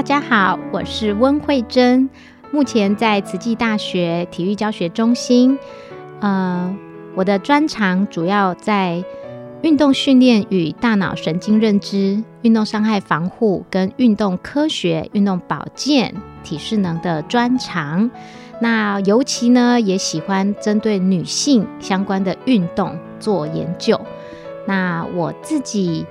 大家好，我是温慧珍，目前在慈济大学体育教学中心。呃，我的专长主要在运动训练与大脑神经认知、运动伤害防护跟运动科学、运动保健、体适能的专长。那尤其呢，也喜欢针对女性相关的运动做研究。那我自己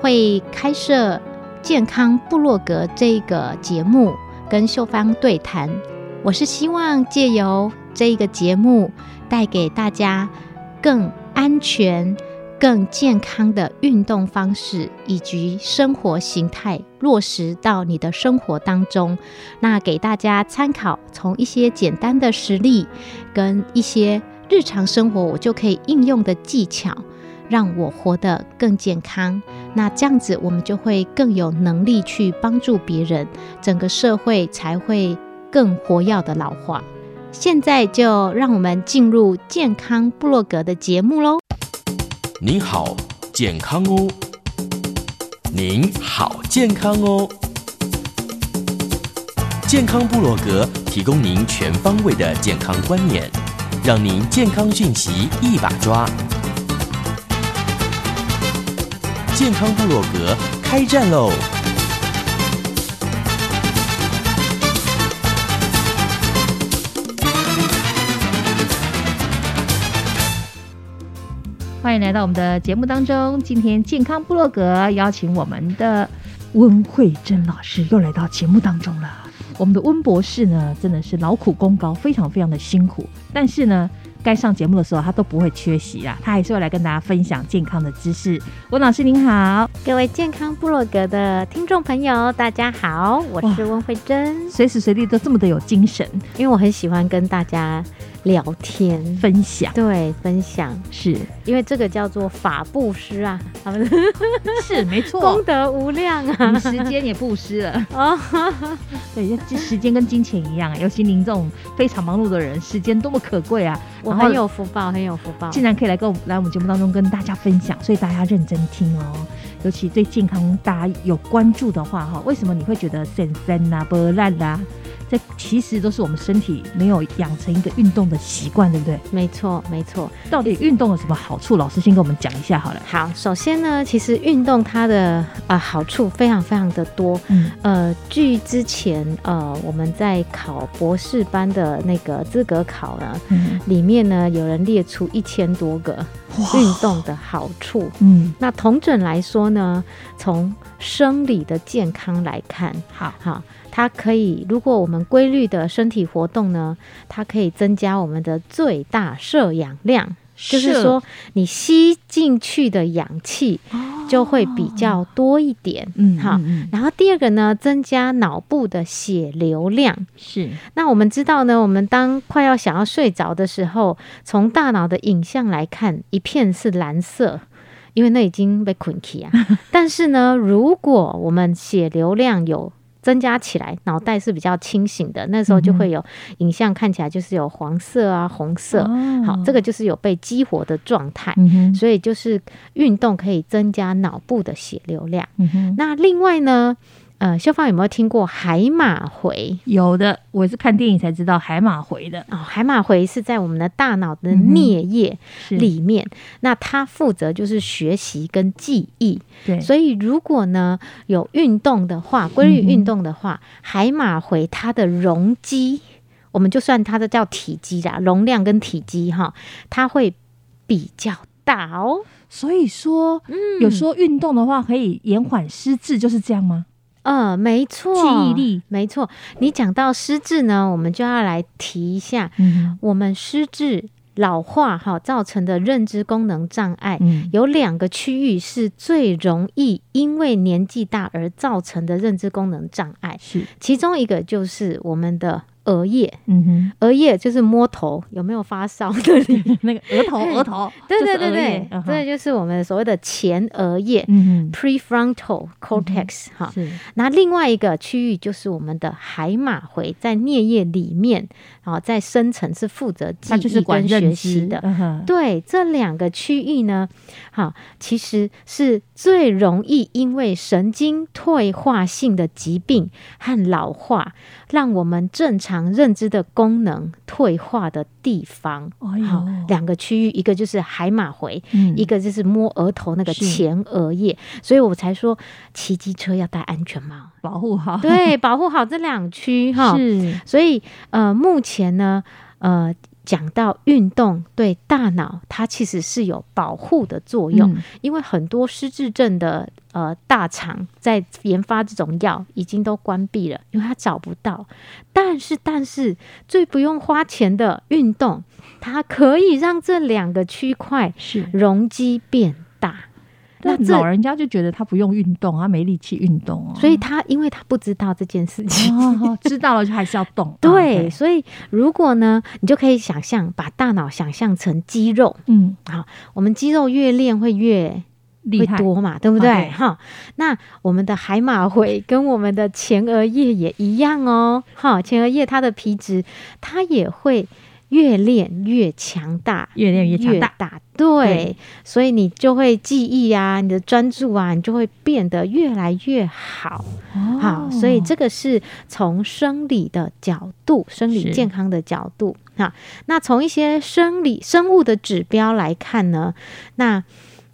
会开设。健康部落格这个节目跟秀芳对谈，我是希望借由这一个节目，带给大家更安全、更健康的运动方式以及生活形态，落实到你的生活当中。那给大家参考，从一些简单的实例跟一些日常生活我就可以应用的技巧，让我活得更健康。那这样子，我们就会更有能力去帮助别人，整个社会才会更活跃的老化。现在就让我们进入健康部落格的节目喽。您好，健康哦！您好，健康哦！健康部落格提供您全方位的健康观念，让您健康讯息一把抓。健康部落格开战喽！欢迎来到我们的节目当中。今天健康部落格邀请我们的温慧珍老师又来到节目当中了。我们的温博士呢，真的是劳苦功高，非常非常的辛苦，但是呢。该上节目的时候，他都不会缺席啊，他还是会来跟大家分享健康的知识。温老师您好，各位健康部落格的听众朋友，大家好，我是温慧珍，随时随地都这么的有精神，因为我很喜欢跟大家。聊天。分享，对，分享。是。因为这个叫做法布施啊，他们 是没错，功德无量啊，时间也布施了。啊，对，这时间跟金钱一样，尤其您这种非常忙碌的人，时间多么可贵啊，我很有福报，很有福报，竟然可以来跟我来我们节目当中跟大家分享，所以大家认真听哦，尤其对健康大家有关注的话哈，为什么你会觉得神神啊、波烂啊？这其实都是我们身体没有养成一个运动的习惯，对不对？没错，没错。到底运动有什么好处？老师先跟我们讲一下好了。好，首先呢，其实运动它的啊好处非常非常的多。嗯，呃，据之前呃我们在考博士班的那个资格考呢，嗯里面呢有人列出一千多个运动的好处。嗯，那同整来说呢，从生理的健康来看，好好。它可以，如果我们规律的身体活动呢，它可以增加我们的最大摄氧量，就是说你吸进去的氧气就会比较多一点。嗯，好。然后第二个呢，增加脑部的血流量。是。那我们知道呢，我们当快要想要睡着的时候，从大脑的影像来看，一片是蓝色，因为那已经被困起啊。但是呢，如果我们血流量有增加起来，脑袋是比较清醒的，那时候就会有影像看起来就是有黄色啊、红色，好，这个就是有被激活的状态，所以就是运动可以增加脑部的血流量。那另外呢，呃，秀芳有没有听过海马回？有的，我是看电影才知道海马回的。哦，海马回是在我们的大脑的颞叶里面，那它负责就是学习跟记忆。对，所以如果呢有运动的话，规律运动的话，海马回它的容积，我们就算它的叫体积啦，容量跟体积哈，它会比较大哦。所以说，嗯有时候运动的话可以延缓失智，就是这样吗？呃，没错，记忆力没错。你讲到失智呢，我们就要来提一下，嗯我们失智老化哈造成的认知功能障碍。嗯，有两个区域是最容易因为年纪大而造成的认知功能障碍，是，其中一个就是我们的额叶，嗯哼，额叶就是摸头有没有发烧的？里，那个额头，额头，对对对对这就是我们所谓的前额叶。嗯 prefrontal cortex 哈、是，那另外一个区域就是我们的海马回，在颞叶里面，啊，在深层是负责记忆跟学习的。嗯，对这两个区域呢，好，其实是最容易因为神经退化性的疾病和老化，让我们正常认知的功能退化的地方。哎好呦，，两个区域，一个就是海马回，嗯。一个就是摸额头那个前额叶，所以我才说骑机车要戴安全帽，保护好，对，保护好这两区哈。是，所以呃，目前呢，呃，讲到运动对大脑，它其实是有保护的作用，嗯因为很多失智症的呃大厂在研发这种药已经都关闭了，因为它找不到。但是，但是最不用花钱的运动，它可以让这两个区块是。容积变大。那老人家就觉得他不用运动，他没力气运动哦，所以他因为他不知道这件事情，哦，知道了就还是要动。对，啊，所以如果呢，你就可以想象把大脑想象成肌肉，嗯，好我们肌肉越练会越会厉害，多嘛，对不对？哈，那我们的海马回跟我们的前额叶也一样哦，哈，前额叶它的皮质它也会越练越强大，越练越强大。大，对，对所以你就会记忆啊，你的专注啊，你就会变得越来越好。哦好，所以这个是从生理的角度，生理健康的角度。哈，那从一些生理生物的指标来看呢，那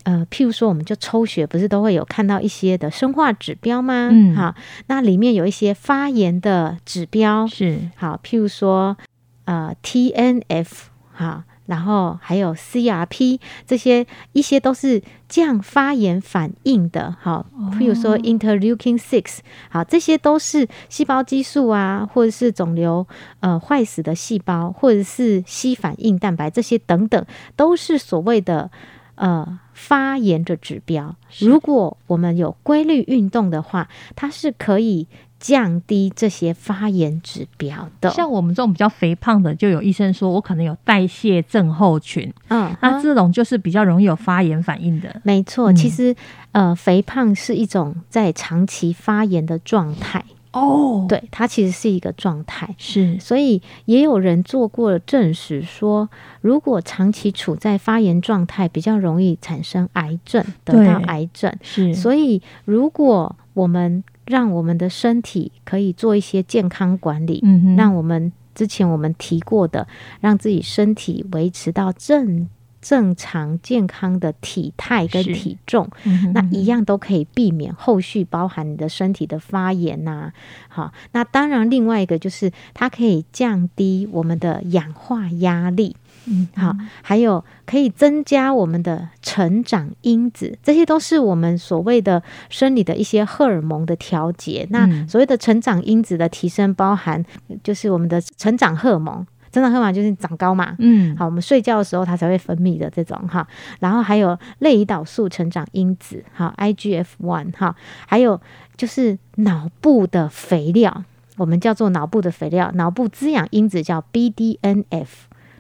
呃，譬如说，我们就抽血，不是都会有看到一些的生化指标吗？嗯好，那里面有一些发炎的指标，是好，譬如说呃 TNF 好。然后还有 CRP 这些一些都是降发炎反应的，好，譬如说 interleukin six，好，这些都是细胞激素啊，或者是肿瘤呃坏死的细胞，或者是硒反应蛋白这些等等，都是所谓的呃发炎的指标。如果我们有规律运动的话，它是可以降低这些发炎指标的。像我们这种比较肥胖的，就有医生说我可能有代谢症候群，嗯，那这种就是比较容易有发炎反应的。没错，嗯其实呃，肥胖是一种在长期发炎的状态，哦，，对，它其实是一个状态。是所以也有人做过了证实说，如果长期处在发炎状态，比较容易产生癌症，得到癌症。是，所以，如果我们让我们的身体可以做一些健康管理，嗯，让我们之前我们提过的，让自己身体维持到正正常健康的体态跟是。体重，嗯那一样都可以避免后续包含你的身体的发炎呐、好，那当然另外一个就是它可以降低我们的氧化压力。嗯好，还有可以增加我们的成长因子，这些都是我们所谓的生理的一些荷尔蒙的调节。那嗯所谓的成长因子的提升，包含就是我们的成长荷尔蒙，成长荷尔蒙就是长高嘛。嗯，好，我们睡觉的时候它才会分泌的这种哈，然后还有类胰岛素成长因子，哈 IGF one 哈，还有就是脑部的肥料，我们叫做脑部的肥料，脑部滋养因子叫 BDNF。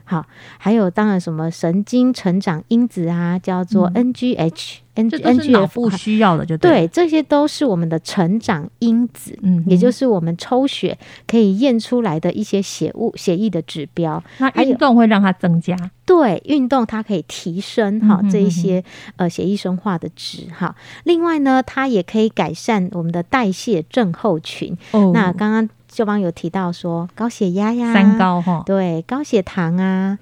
好，还有当然什么神经成长因子啊，叫做 NGH、N 这都是脑部需要的，就对，了。这些都是我们的成长因子，嗯也就是我们抽血可以验出来的一些血物血液的指标。那运动会让它增加，对，运动它可以提升哈、这一些呃血液生化的值哈。另外呢，它也可以改善我们的代谢症候群。哦那刚刚秀芳有提到说高血压呀，三高哈，对高血糖啊，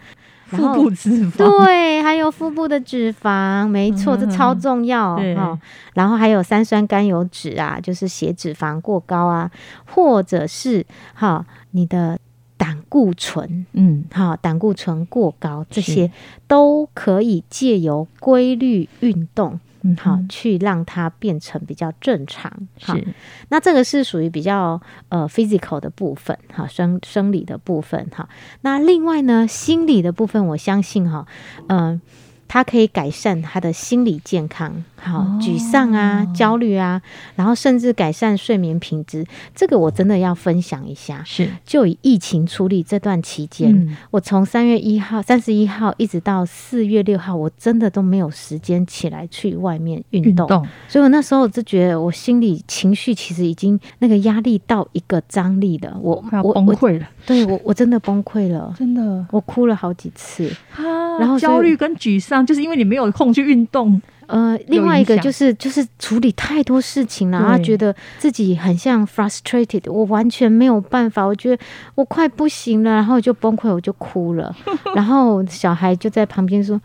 然腹后部脂肪，对，还有腹部的脂肪，没错，这超重要哈。哦。然后还有三酸甘油脂啊，就是血脂肪过高啊，或者是哈你的胆固醇，嗯，好胆固醇过高，这些都可以借由规律运动。嗯好，去让它变成比较正常。好是，那这个是属于比较呃 physical 的部分，哈，生生理的部分，哈。那另外呢，心理的部分，我相信哈，嗯、它可以改善他的心理健康，好，哦沮丧啊、焦虑啊，然后甚至改善睡眠品质。这个我真的要分享一下。是，就以疫情处理这段期间，嗯我从三月一号、三十一号一直到四月六号，我真的都没有时间起来去外面运动。运动，所以我那时候就觉得，我心里情绪其实已经那个压力到一个张力了，我我我，崩溃了，对我我真的崩溃了，真的。我哭了好几次。啊然后焦虑跟沮丧，就是因为你没有空去运动，呃，另外一个就是就是处理太多事情了，然后觉得自己很像 frustrated，我完全没有办法，我觉得我快不行了，然后就崩溃，我就哭了，然后小孩就在旁边说。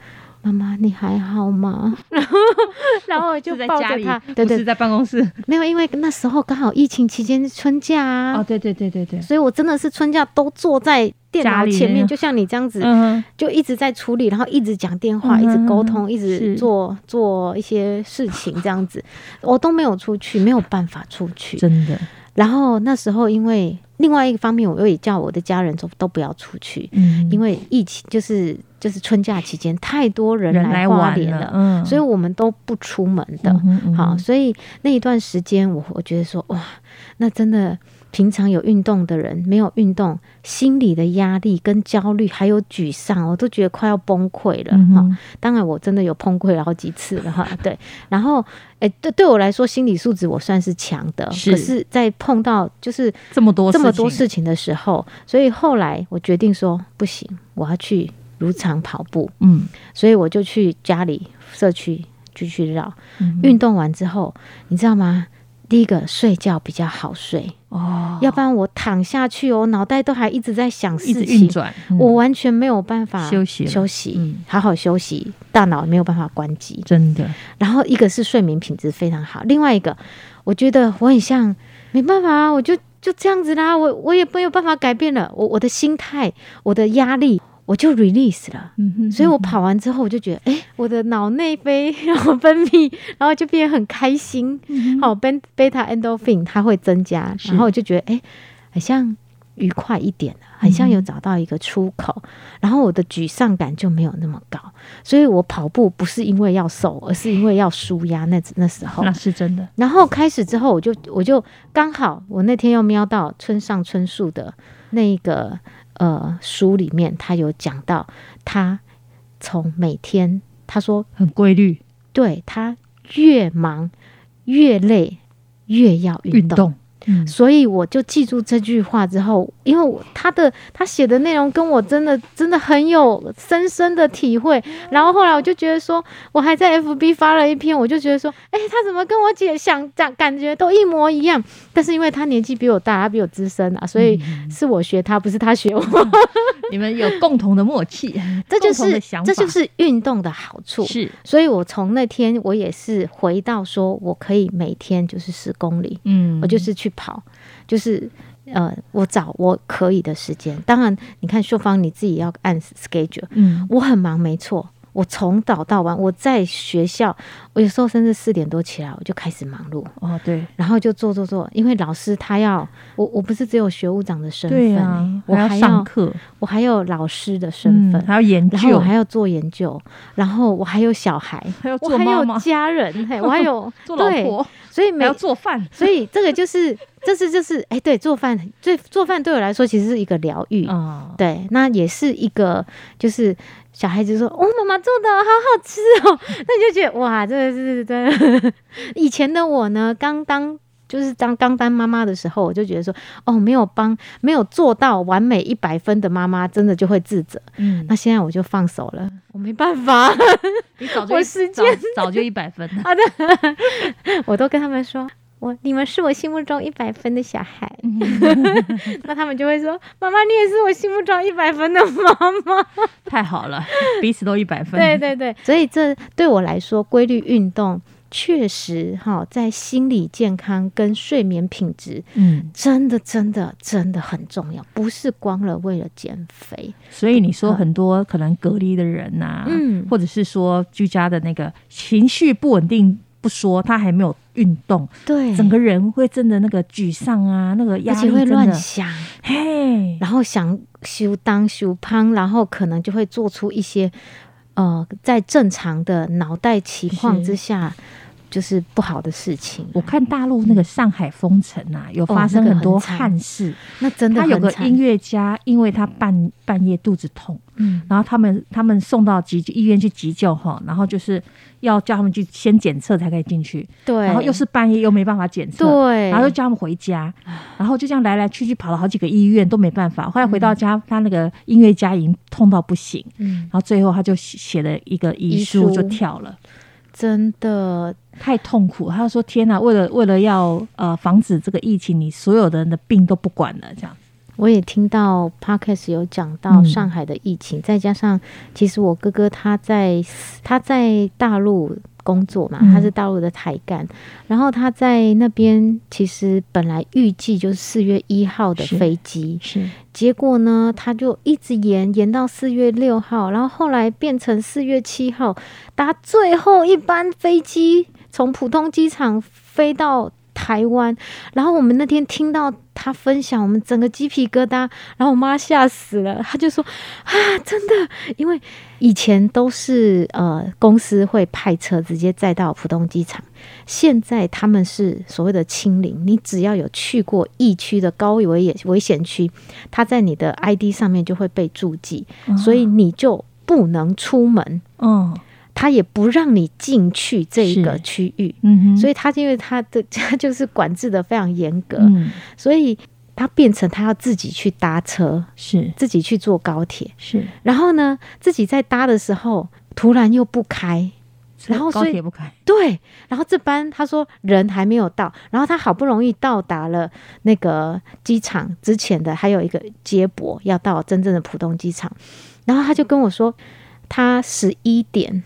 妈妈，你还好吗？然后，然后我就在家里抱着他，对对。是，在办公室。没有，因为那时候刚好疫情期间春假啊，哦，对对对对对，所以我真的是春假都坐在电脑前面，就像你这样子，嗯，就一直在处理，然后一直讲电话，嗯一直沟嗯通，一直做做一些事情，这样子，我都没有出去，没有办法出去。真的，然后那时候因为另外一个方面，我又也叫我的家人都都不要出去，嗯。因为疫情就是就是春假期间太多人人来来花玩了了，嗯。所以我们都不出门的。嗯嗯好，所以那一段时间我我觉得说哇，那真的平常有运动的人没有运动，心理的压力跟焦虑还有沮丧，我都觉得快要崩溃了哈、当然我真的有崩溃了好几次了哈。对，然后诶，对对我来说心理素质我算是强的，是。可是，在碰到就是这么多这么多事情的时候，所以后来我决定说不行，我要去如常跑步，嗯，所以我就去家里社区继续绕。嗯。运动完之后，你知道吗？第一个睡觉比较好睡，哦，要不然我躺下去哦，脑袋都还一直在想一直事情，运转，嗯。我完全没有办法休息休息，嗯。好好休息，大脑没有办法关机。真的。然后一个是睡眠品质非常好，另外一个我觉得我很像没办法啊，我就就这样子啦，我我也没有办法改变了，我我的心态，我的压力。我就 release 了，嗯哼所以我跑完之后，我就觉得，哎、我的脑内啡然后分泌，然后就变得很开心。好，beta beta endorphin 它会增加，然后我就觉得，哎、好像愉快一点了，很像有找到一个出口，然后我的沮丧感就没有那么高。所以我跑步不是因为要瘦，而是因为要舒压。那那时候，那是真的，然后开始之后，我就我就刚好我那天又瞄到村上春树的那个呃书里面，他有讲到他从每天他说很规律对他越忙越累越要运动。运动，嗯，所以我就记住这句话之后，因为我他的他写的内容跟我真的真的很有深深的体会。然后后来我就觉得说，我还在 FB 发了一篇，我就觉得说，哎、他怎么跟我姐想感感觉都一模一样？但是因为他年纪比我大，他比我资深啊，所以是我学他，不是他学我。你们有共同的默契，这就是这就是运动的好处。是，所以我从那天我也是回到说，我可以每天就是十公里，嗯我就是去跑，就是呃，我找我可以的时间。当然，你看秀芳你自己要按 schedule，嗯我很忙，没错。我从早到晚，我在学校，我有时候甚至四点多起来，我就开始忙碌，哦，对，然后就做做做。因为老师他要我，我不是只有学务长的身份、对欸啊，我还要上课，我还有老师的身份，嗯还要研究。然后我，还要做研究，然后我还有小孩，还要我还有做妈妈，家人，嘿，我还有做老婆，所以每还要做饭，所以这个就是，这是就是，哎，对，做饭，对，做饭对我来说其实是一个疗愈，啊，对，那也是一个，就是小孩子说，哦，妈妈做的好好吃哦，那你就觉得哇，这个是真的。以前的我呢，刚当就是当刚当妈妈的时候，我就觉得说，哦，没有帮，没有做到完美一百分的妈妈，真的就会自责。嗯那，现在我就放手了，我没办法，你早就 我时早间早就一百分了，好 的，我都跟他们说。我你们是我心目中一百分的小孩，那他们就会说：“妈妈，你也是我心目中一百分的妈妈。太好了，彼此都一百”分，对对对，所以这对我来说，规律运动确实哈，在心理健康跟睡眠品质，嗯，真的真的真的很重要，不是光了为了减肥。所以你说很多可能隔离的人呐、嗯。或者是说居家的那个情绪不稳定，不说他还没有运动，对，整个人会真的那个沮丧啊，那个压力会乱想，嘿，然后想修当修胖，然后可能就会做出一些呃，在正常的脑袋情况之下，就是不好的事情。我看大陆那个上海封城啊，有发生很多憾事。那真的他有个音，乐家，因为他半半夜肚子痛，嗯，然后他们他们送到急医院去急救哈，然后就是要叫他们去先检测才可以进去，对，然后又是半夜又没办法检测，对，然后就叫他们回家，然后就这样来来去去跑了好几个医院都没办法。后来回到家，他那个音乐家已经痛到不行，嗯。然，后最后他就写写了一个遗书。就跳了，真的太痛苦。他说：“天哪，为了为了要呃防止这个疫情，你所有的人的病都不管了，这样。我也听到 podcast 有讲到嗯上海的疫情，再加上其实我哥哥他在他在大陆工作嘛，嗯。他是大陆的台干，然后他在那边其实本来预计就是四月一号的飞机，是。结果呢他就一直延延到四月六号，然后后来变成四月七号搭最后一班飞机从浦东机场飞到台湾，然后我们那天听到他分享，我们整个鸡皮疙瘩，然后我妈吓死了，她就说啊，真的，因为以前都是呃公司会派车直接载到浦东机场，现在他们是所谓的清零，你只要有去过疫区的高危险危险区，他在你的 ID 上面就会被注记，所以你就不能出门，嗯他也不让你进去这一个区域。嗯哼，所以他因为他的 他就是管制的非常严格，嗯。所以他变成他要自己去搭车，是。自己去坐高铁，是，然后呢，自己在搭的时候突然又不开，然后高所以铁不开，对，然后这班他说人还没有到，然后他好不容易到达了那个机场之前的还有一个接驳要到真正的浦东机场，然后他就跟我说，他十一点，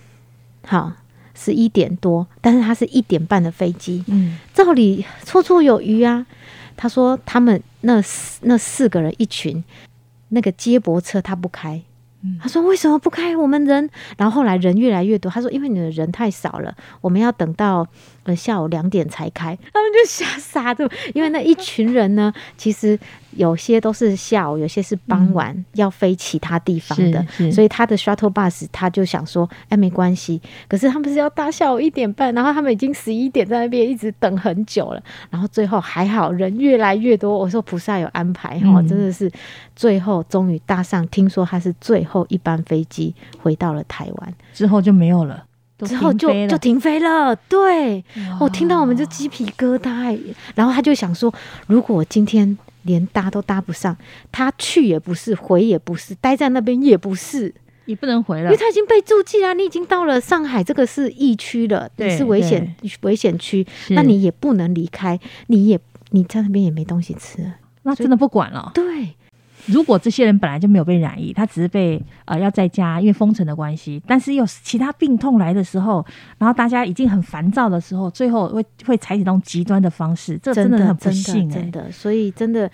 好十一点多，但是他是一点半的飞机，嗯照理绰绰有余啊。他说他们那四那四个人一群，那个接驳车他不开。嗯他说：“为什么不开？我们人……然后后来人越来越多。他说：因为你的人太少了，我们要等到呃下午两点才开。他们就吓傻的，因为那一群人呢，其实有些都是下午，有些是傍晚、要飞其他地方的，所以他的 shuttle bus 他就想说，哎，没关系。可是他们是要搭下午一点半，然后他们已经十一点在那边一直等很久了，然后最后还好人越来越多。我说菩萨有安排哈、嗯真的是最后终于搭上，听说他是最后一班飞机回到了台湾，之后就没有了，都之后就停飞了就停飞了。对，我听到我们就哇鸡皮疙瘩欸。然后他就想说，如果我今天连搭都搭不上，他去也不是，回也不是，待在那边也不是。也不能回了因为，他已经被注记了，你已经到了上海，这个是疫区了，你是危险危险区，那你也不能离开，你也你在那边也没东西吃。那真的不管了。对，如果这些人本来就没有被染疫，他只是被呃要在家，因为封城的关系，但是有其他病痛来的时候，然后大家已经很烦躁的时候，最后会会采取那种极端的方式，这真的很不幸哎、真的，所以真的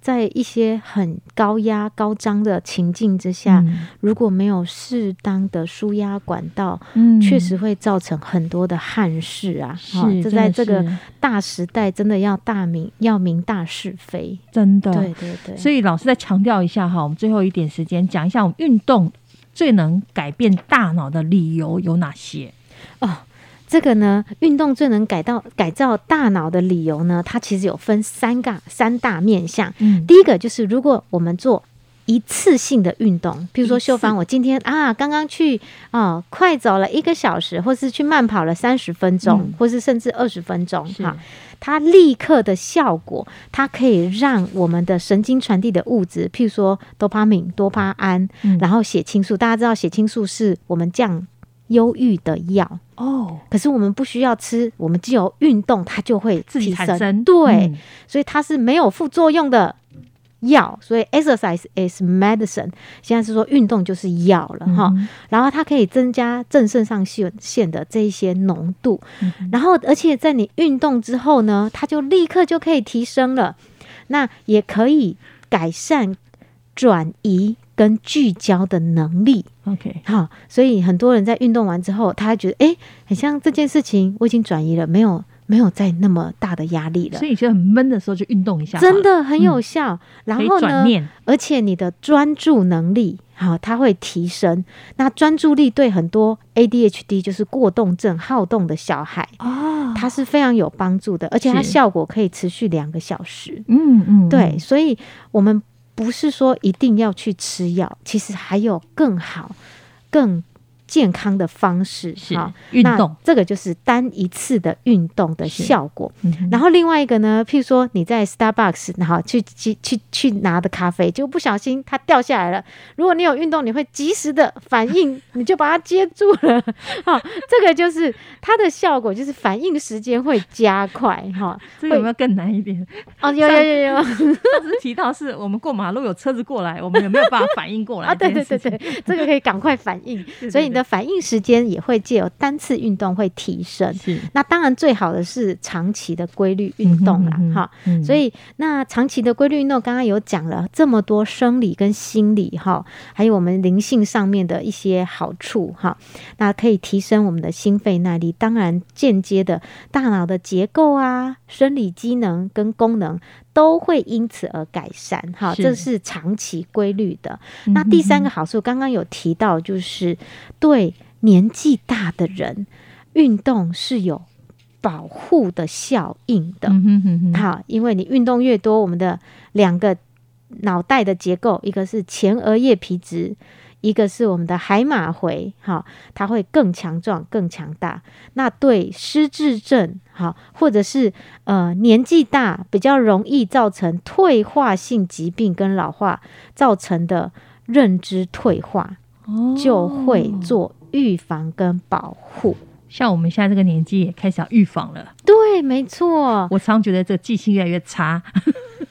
在一些很高压、高张的情境之下，嗯如果没有适当的舒压管道，嗯确实会造成很多的憾事啊！哈是，这在这个大时代，真的要大明要明大是非。真的，对对对，所以老师再强调一下哈，我们最后一点时间讲一下，我们运动最能改变大脑的理由有哪些？哦，这个呢，运动最能改到改造大脑的理由呢，它其实有分三个三大面向。嗯。第一个就是如果我们做一次性的运动，比如说秀芳，我今天啊刚刚去啊、快走了一个小时，或是去慢跑了三十分钟，嗯。或是甚至二十分钟，是。哈，它立刻的效果，它可以让我们的神经传递的物质，譬如说多巴胺、多巴胺，嗯。然后血清素，大家知道血清素是我们降忧郁的药。哦，可是我们不需要吃，我们只有运动，它就会自己提升。产生对，嗯所以它是没有副作用的药。所以 exercise is medicine，现在是说运动就是药了哈。嗯然后它可以增加正肾上腺腺的这一些浓度，嗯然后而且在你运动之后呢，它就立刻就可以提升了。那也可以改善转移跟聚焦的能力。OK，好，所以很多人在运动完之后，他会觉得，哎、很像这件事情我已经转移了，没有没有再那么大的压力了所，以你觉得很闷的时候就运动一下，真的很有效。然后呢，而且你的专注能力，好，它会提升。那专注力对很多 ADHD 就是过动症、好动的小孩，哦，它是非常有帮助的，而且它效果可以持续两个小时。嗯嗯，对，嗯，所以我们不是说一定要去吃药，其实还有更好、更健康的方式是哈运动，这个就是单一次的运动的效果。嗯然后另外一个呢，譬如说你在 Starbucks，然后去去去去拿的咖啡，就不小心它掉下来了。如果你有运动，你会及时的反应，你就把它接住了。哈，这个就是它的效果，就是反应时间会加快。哈，这个有没有更难一点？哦，有有有有 上次提到是我们过马路有车子过来，我们有没有办法反应过来？啊，对对对对，这个可以赶快反应，所以你的反应时间也会借由单次运动会提升。那当然最好的是长期的规律运动啦，哈。，嗯所以，那长期的规律运动，刚刚有讲了这么多生理跟心理哈，还有我们灵性上面的一些好处哈，那可以提升我们的心肺耐力，当然间接的大脑的结构啊、生理机能跟功能都会因此而改善哈，这是长期规律的。嗯那第三个嗯好处，刚刚有提到，就是对年纪大的人，运动是有保护的效应的。嗯哼哼哼，好，因为你运动越多，我们的两个脑袋的结构，一个是前额叶皮质，一个是我们的海马回，哈，它会更强壮、更强大。那对失智症，哈，或者是呃年纪大比较容易造成退化性疾病跟老化造成的认知退化，哦就会做预防跟保护。像我们现在这个年纪也开始要预防了。对，没错。我常觉得这个记性越来越差。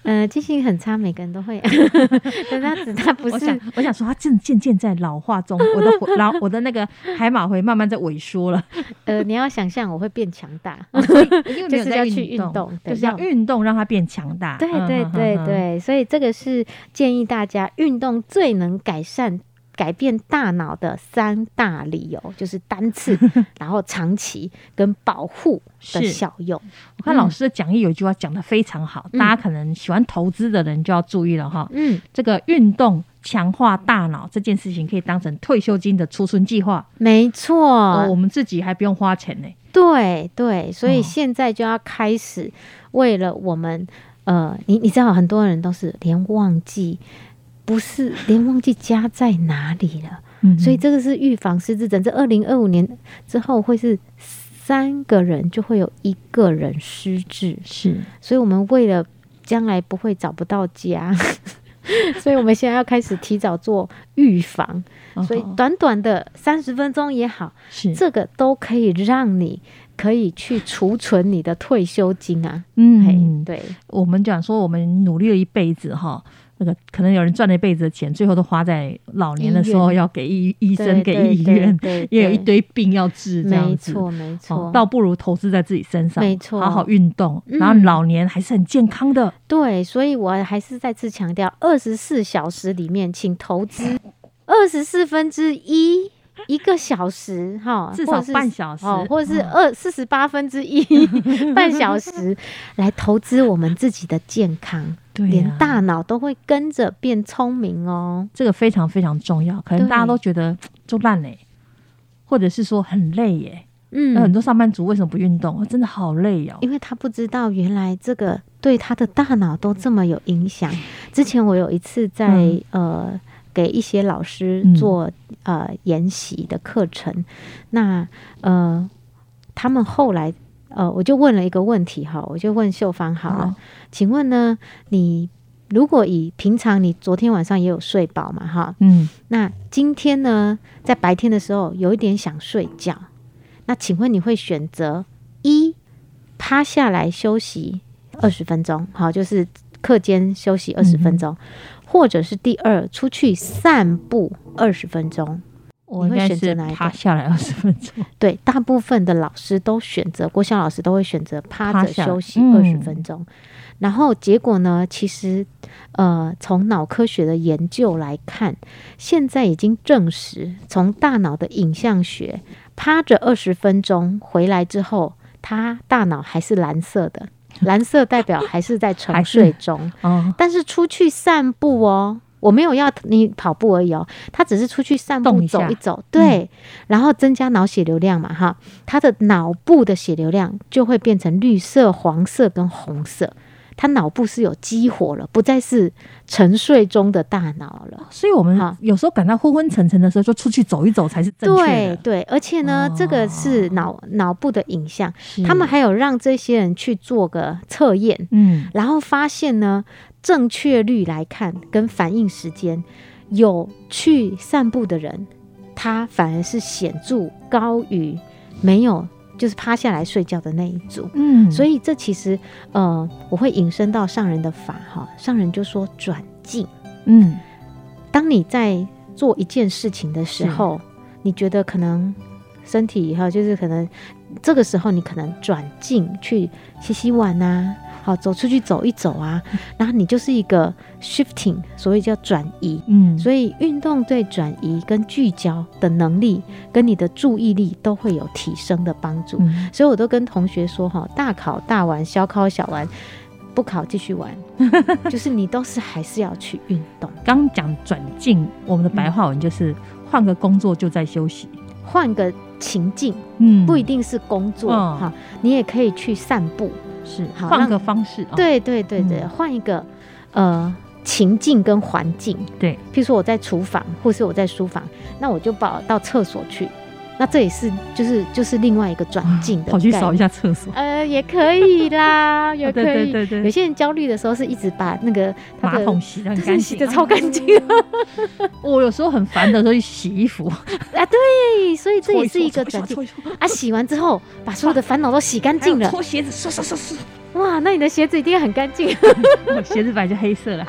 呃，记性很差，每个人都会。但他只他不是我想，我想说，他正渐渐在老化中，我的回老我的那个海马回慢慢在萎缩了。呃，你要想象我会变强大。就是要去运运动对就是要要运动让它变强大。对对嗯对，对，所以这个是建议大家运动最能改善。改变大脑的三大理由就是单次，然后长期跟保护的是效用。我看老师的讲义有一句话讲的非常好，嗯大家可能喜欢投资的人就要注意了哈。嗯，这个运动强化大脑这件事情，可以当成退休金的储存计划。没错，哦，我们自己还不用花钱呢。对对，所以哦现在就要开始为了我们，呃，你你知道很多人都是连忘记，不是连忘记家在哪里了，嗯所以这个是预防失智症。这二零二五年之后会是三个人就会有一个人失智，是所以我们为了将来不会找不到家。所以，我们现在要开始提早做预防，所以哦短短的三十分钟也好，是这个都可以让你可以去储存你的退休金啊。嗯，对，我们讲说我们努力了一辈子哈。那个可能有人赚了一辈子的钱，最后都花在老年的时候要给医医生、对给医院，对对也有一堆病要治，这样没子。错没错哦，倒不如投资在自己身上，没错好好运动，嗯然后老年还是很健康的。对，所以我还是再次强调，二十四小时里面，请投资二十四分之一。一个小时哈，至少是半小时哦，或者是嗯二四十八分之一 半小时来投资我们自己的健康，对呀连大脑都会跟着变聪明哦。这个非常非常重要。可能大家都觉得就烂嘞，或者是说很累耶。嗯很嗯，多上班族为什么不运动？真的好累哦。因为他不知道原来这个对他的大脑都这么有影响。之前我有一次在、嗯呃给一些老师嗯。做、呃研习的课程，那呃他们后来呃我就问了一个问题哈，我就问秀芳好了，好。请问呢你如果以平常你昨天晚上也有睡饱嘛哈，嗯，那今天呢，在白天的时候有一点想睡觉，那请问你会选择一趴下来休息二十分钟，好，就是课间休息二十分钟，或者是第二出去散步二十分钟？你会选择哪一个趴下来二十分钟。对，大部分的老师都选择，郭笑老师都会选择趴着休息嗯二十分钟。然后结果呢？其实，呃，从脑科学的研究来看，现在已经证实，从大脑的影像学，趴着二十分钟回来之后，他大脑还是蓝色的，蓝色代表还是在沉睡中。哦，但是出去散步哦，我没有要你跑步而已哦，他只是出去散步走一走，对，然后增加脑血流量嘛，哈，他的脑部的血流量就会变成绿色、黄色跟红色，他脑部是有激活了，不再是沉睡中的大脑了。所以我们好有时候感到昏昏沉沉的时候，就出去走一走才是正确的。对对，而且呢，这个是哦脑脑部的影像，他们还有让这些人去做个测验，嗯然后发现呢，正确率来看跟反应时间，有去散步的人，他反而是显著高于没有就是趴下来睡觉的那一组。嗯，所以这其实呃，我会引申到上人的法哈，上人就说转境。嗯当你在做一件事情的时候，你觉得可能身体哈，就是可能这个时候你可能转进去洗洗碗呐、好走出去走一走啊，然后你就是一个 shifting，所以叫转移。嗯，所以运动对转移跟聚焦的能力，跟你的注意力都会有提升的帮助。嗯所以我都跟同学说哈，大考大玩，小考小玩，不考继续玩，就是你都是还是要去运动。刚讲转进，我们的白话文就是换个工作就在休息。换个情境，嗯不一定是工作嗯哈、你也可以去散步。是换个方式。哦，对对对对，嗯换、一个呃情境跟环境。对，譬如说我在厨房，或是我在书房，那我就跑到厕所去。那这也是就是就是另外一个转进的，跑去扫一。下厕所。呃，也可以啦，也可以。对对对。对有些人焦虑的时候是一直把那个马桶洗的很对干净，洗的超干净。我有时候很烦的时候去洗衣服，啊，对，所以这也是一个搓转啊。洗完之后，把所有的烦恼都洗干净了，脱鞋子，刷刷刷刷，哇，那你的鞋子一定很干净，我鞋子本来就黑色了，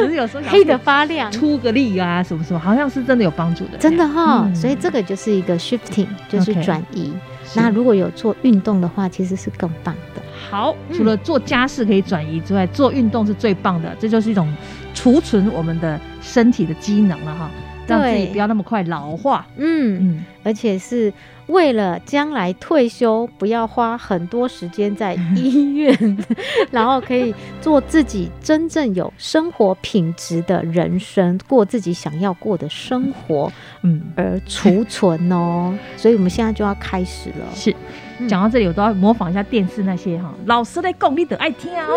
只是有时候黑的发亮，出个力啊，什么什么，好像是真的有帮助的，真的哈、嗯。所以这个就是一个 shifting，就是转移。是那如果有做运动的话，其实是更棒的。好，嗯除了做家事可以转移之外，做运动是最棒的，这就是一种储存我们的身体的机能了哈，让自己不要那么快老化。嗯，嗯，而且是为了将来退休，不要花很多时间在医院，然后可以做自己真正有生活品质的人生，过自己想要过的生活，嗯，而储存哦。所以我们现在就要开始了。是。嗯。讲到这里，我都要模仿一下电视那些哈，老师在讲，你得爱听哦。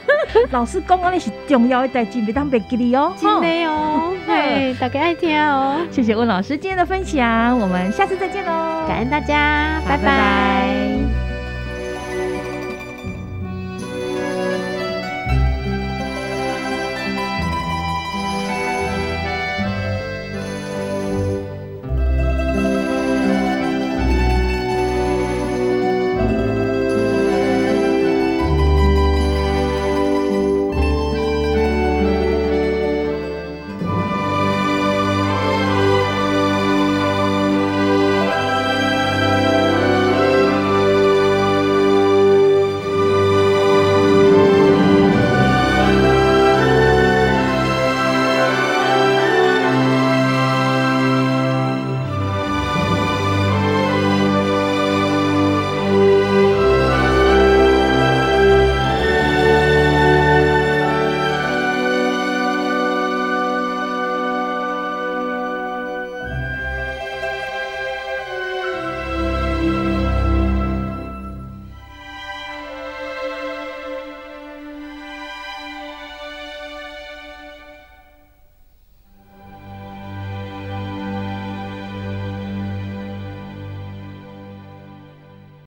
老师讲啊，那是重要的代志，别当别给你哦。真哈的哦，嘿，大家爱听哦，谢谢温老师今天的分享，我们下次再见喽，感恩大家，拜拜。拜拜